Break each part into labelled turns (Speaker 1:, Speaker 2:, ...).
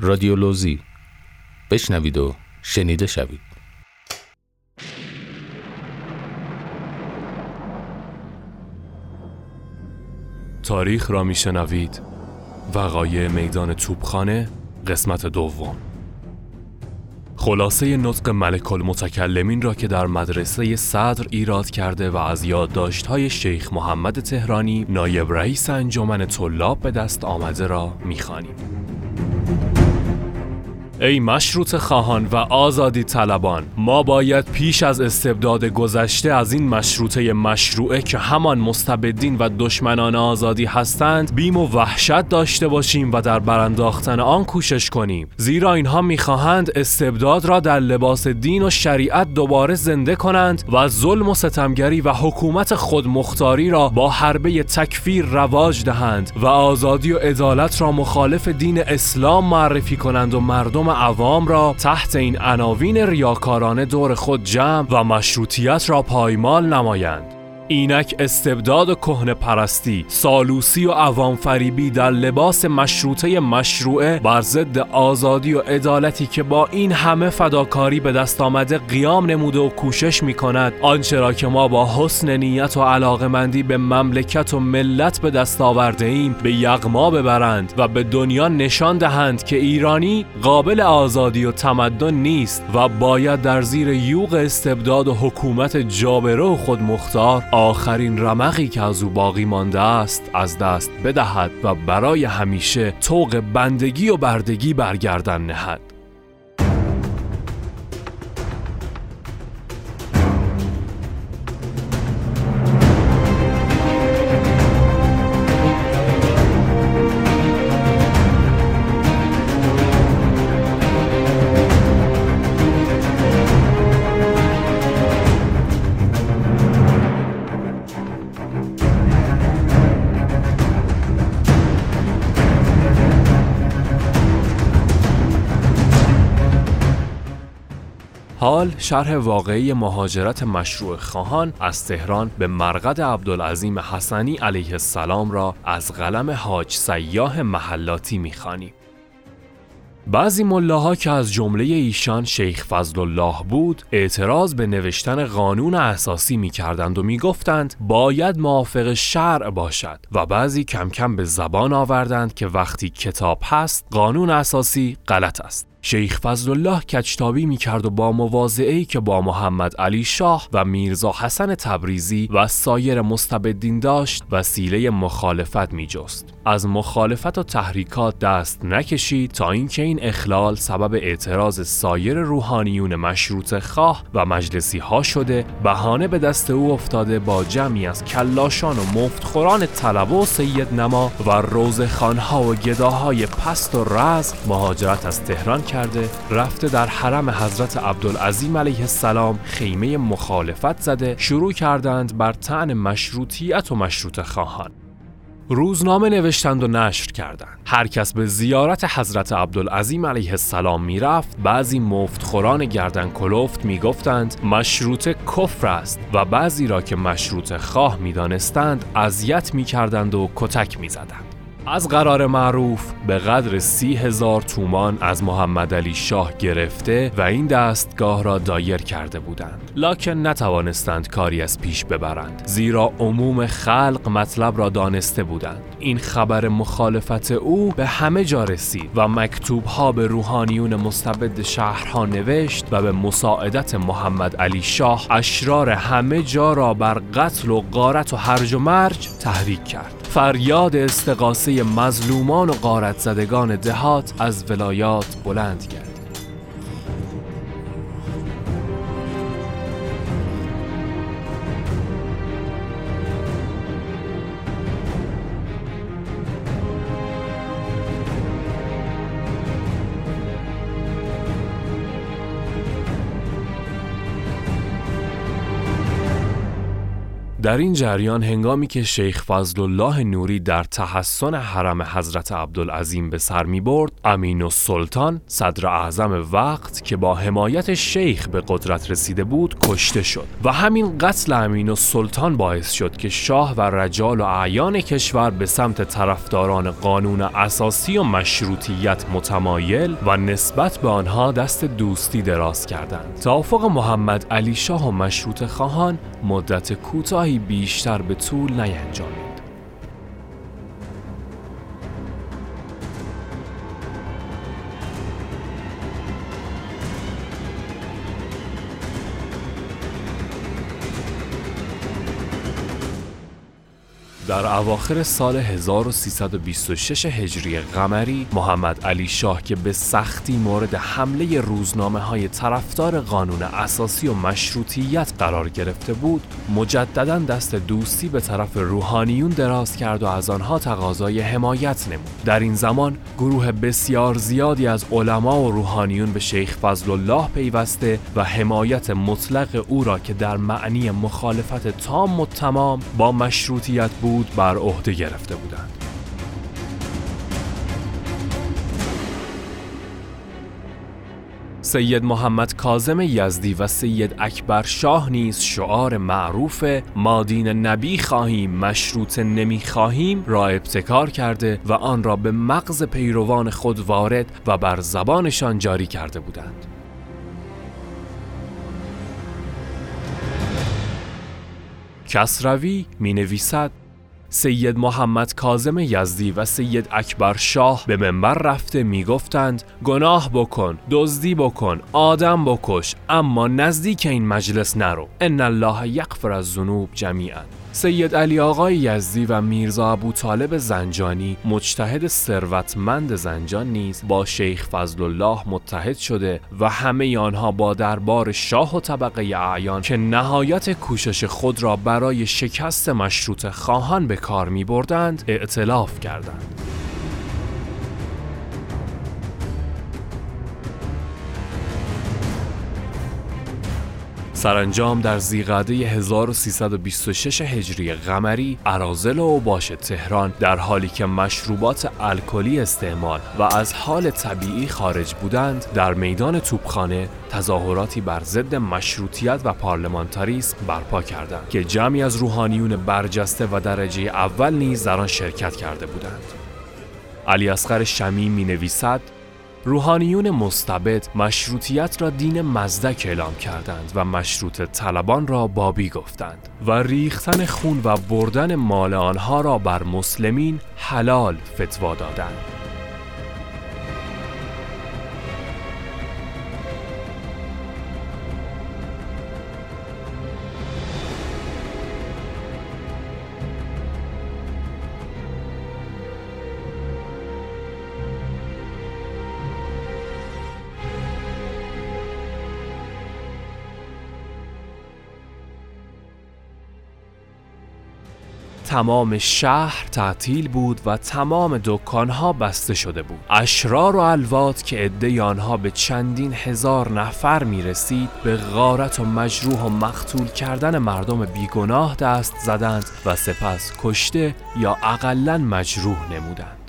Speaker 1: رادیولوژی بشنوید و شنیده شوید.
Speaker 2: تاریخ را میشنوید. وقایع میدان توپخانه قسمت دوم. خلاصه نطق ملک المتکلمین را که در مدرسه صدر ایراد کرده و از یادداشت‌های شیخ محمد تهرانی نایب رئیس انجمن طلاب به دست آمده را می‌خوانیم. ای مشروط خواهان و آزادی طلبان ما باید پیش از استبداد گذشته از این مشروطه مشروعه که همان مستبدین و دشمنان آزادی هستند بیم و وحشت داشته باشیم و در برانداختن آن کوشش کنیم. زیرا اینها می‌خواهند استبداد را در لباس دین و شریعت دوباره زنده کنند و ظلم و ستمگری و حکومت خودمختاری را با حربه تکفیر رواج دهند و آزادی و عدالت را مخالف دین اسلام معرفی کنند و مردم عوام را تحت این عناوین ریاکارانه دور خود جمع و مشروطیت را پایمال نمایند. اینک استبداد و کهنه پرستی. سالوسی و عوام فریبی در لباس مشروطه مشروعه بر ضد آزادی و عدالتی که با این همه فداکاری به دست آمده قیام نموده و کوشش می کند آنچه را که ما با حسن نیت و علاقمندی به مملکت و ملت به دست آورده ایم به یغما ببرند و به دنیا نشان دهند که ایرانی قابل آزادی و تمدن نیست و باید در زیر یوغ استبداد و حکومت جابره و خودمختار آخرین رمقی که از او باقی مانده است از دست بدهد و برای همیشه طوق بندگی و بردگی برگردن نهد. حال شرح واقعی مهاجرت مشروع خواهان از تهران به مرقد عبدالعظیم حسنی علیه السلام را از قلم حاج سیاه محلاتی می‌خوانیم. بعضی ملاها که از جمله ایشان شیخ فضل الله بود اعتراض به نوشتن قانون اساسی می کردند و می گفتند باید موافق شرع باشد و بعضی کم کم به زبان آوردند که وقتی کتاب هست قانون اساسی غلط است شیخ فضل الله کچتابی می کرد و با مواضعی که با محمد علی شاه و میرزا حسن تبریزی و سایر مستبدین داشت وسیله مخالفت می جست. از مخالفت و تحریکات دست نکشید تا اینکه این اخلال سبب اعتراض سایر روحانیون مشروط خواه و مجلسی ها شده بهانه به دست او افتاده با جمعی از کلاشان و مفتخوران طلبه و سید نما و روزخانها و گداهای پست و رز مهاجرت از تهران کرده رفته در حرم حضرت عبدالعظیم علیه السلام خیمه مخالفت زده شروع کردند بر تعن مشروطیت و مشروط خواهان. روزنامه نوشتند و نشر کردند. هر کس به زیارت حضرت عبدالعظیم علیه السلام می‌رفت بعضی مفتخوران گردن کلفت می‌گفتند مشروط کفر است و بعضی را که مشروط خواه می‌دانستند اذیت می‌کردند و کتک می‌زدند. از قرار معروف به قدر سی هزار تومان از محمد علی شاه گرفته و این دستگاه را دایر کرده بودند. لکن نتوانستند کاری از پیش ببرند زیرا عموم خلق مطلب را دانسته بودند. این خبر مخالفت او به همه جا رسید و مکتوب ها به روحانیون مستبد شهرها نوشت و به مساعدت محمد علی شاه اشرار همه جا را بر قتل و غارت و هرج و مرج تحریک کرد. فریاد استقاسه مظلومان و غارت زدگان دهات از ولایات بلند کرد. در این جریان هنگامی که شیخ فضل الله نوری در تحسن حرم حضرت عبدالعظیم به سر می برد امین السلطان صدر اعظم وقت که با حمایت شیخ به قدرت رسیده بود کشته شد و همین قتل امین السلطان باعث شد که شاه و رجال و اعیان کشور به سمت طرفداران قانون اساسی و مشروطیت متمایل و نسبت به آنها دست دوستی دراز کردند. توافق محمد علی شاه و مشروط خواهان مدت کوتاهی بیشتر به طول نینجامید در اواخر سال 1326 هجری قمری محمد علی شاه که به سختی مورد حمله روزنامه های طرفدار قانون اساسی و مشروطیت قرار گرفته بود مجددا دست دوستی به طرف روحانیون دراز کرد و از آنها تقاضای حمایت نمود. در این زمان گروه بسیار زیادی از علما و روحانیون به شیخ فضل الله پیوسته و حمایت مطلق او را که در معنی مخالفت تام و تمام با مشروطیت بود بر عهده گرفته بودند. سید محمد کاظم یزدی و سید اکبر شاه نیز شعار معروف مادین نبی خواهیم مشروط نمی خواهیم را ابتکار کرده و آن را به مغز پیروان خود وارد و بر زبانشان جاری کرده بودند. کسروی می نویسد سید محمد کاظم یزدی و سید اکبر شاه به منبر رفته می‌گفتند گناه بکن دزدی بکن آدم بکش اما نزدیک این مجلس نرو ان الله یغفر الذنوب جمیعا. سید علی آقای یزدی و میرزا ابو طالب زنجانی مجتهد ثروتمند زنجان نیز با شیخ فضل الله متحد شده و همه آنها با دربار شاه و طبقه اعیان که نهایت کوشش خود را برای شکست مشروط خواهان به کار می بردند اعتلاف کردند. سرانجام در زیقاده 1326 هجری قمری ارازل و باش تهران در حالی که مشروبات الکلی استعمال و از حال طبیعی خارج بودند در میدان توپخانه تظاهراتی بر ضد مشروطیت و پارلمانتاریسم برپا کردند که جمعی از روحانیون برجسته و درجه اول نیز در آن شرکت کرده بودند. علی اصغر شمی می نویسد روحانیون مستبد مشروطیت را دین مزدک اعلام کردند و مشروط طلبان را بابی گفتند و ریختن خون و بردن مال آنها را بر مسلمین حلال فتوا دادند. تمام شهر تعطیل بود و تمام دکانها بسته شده بود. اشرار و الوات که عده آنها به چندین هزار نفر می رسید به غارت و مجروح و مقتول کردن مردم بیگناه دست زدند و سپس کشته یا اقلا مجروح نمودند.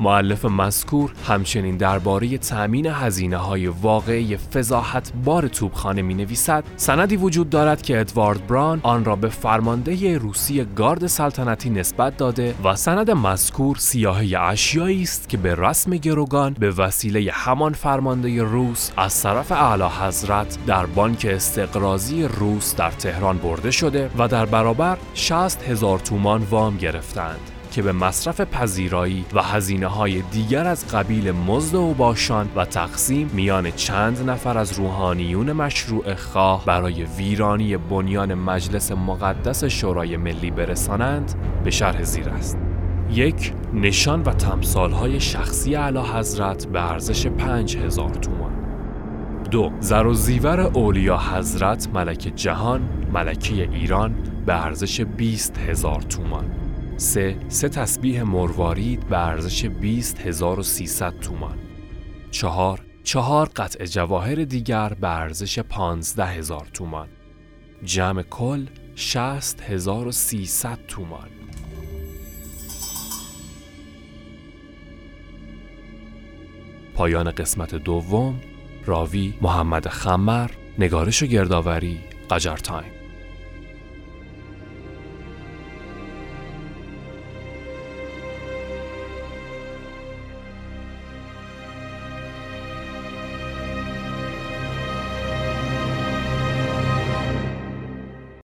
Speaker 2: معلف مذکور همچنین درباره تأمین هزینه های واقعی فضاحت بار توبخانه می نویسد سندی وجود دارد که ادوارد بران آن را به فرمانده روسی گارد سلطنتی نسبت داده و سند مذکور سیاهی اشیایی است که به رسم گروگان به وسیله همان فرمانده روس از طرف اعلی حضرت در بانک استقرازی روس در تهران برده شده و در برابر 60 هزار تومان وام گرفتند. که به مصرف پذیرایی و هزینه های دیگر از قبیل مزد و باشان و تقسیم میان چند نفر از روحانیون مشروع خواه برای ویرانی بنیان مجلس مقدس شورای ملی برسانند به شرح زیر است. یک نشان و تمثال های شخصی اعلی حضرت به ارزش پنج هزار تومان دو زر و زیور اولیا حضرت ملک جهان ملکه ایران به ارزش 20 هزار تومان سه سه تسبیح مروارید به ارزش 20300 تومان. چهار چهار قطع جواهر دیگر به ارزش 15 هزار تومان. جمع کل 60 هزار و 300 تومان. پایان قسمت دوم راوی محمد خمر نگارش و گردآوری قجر تایم.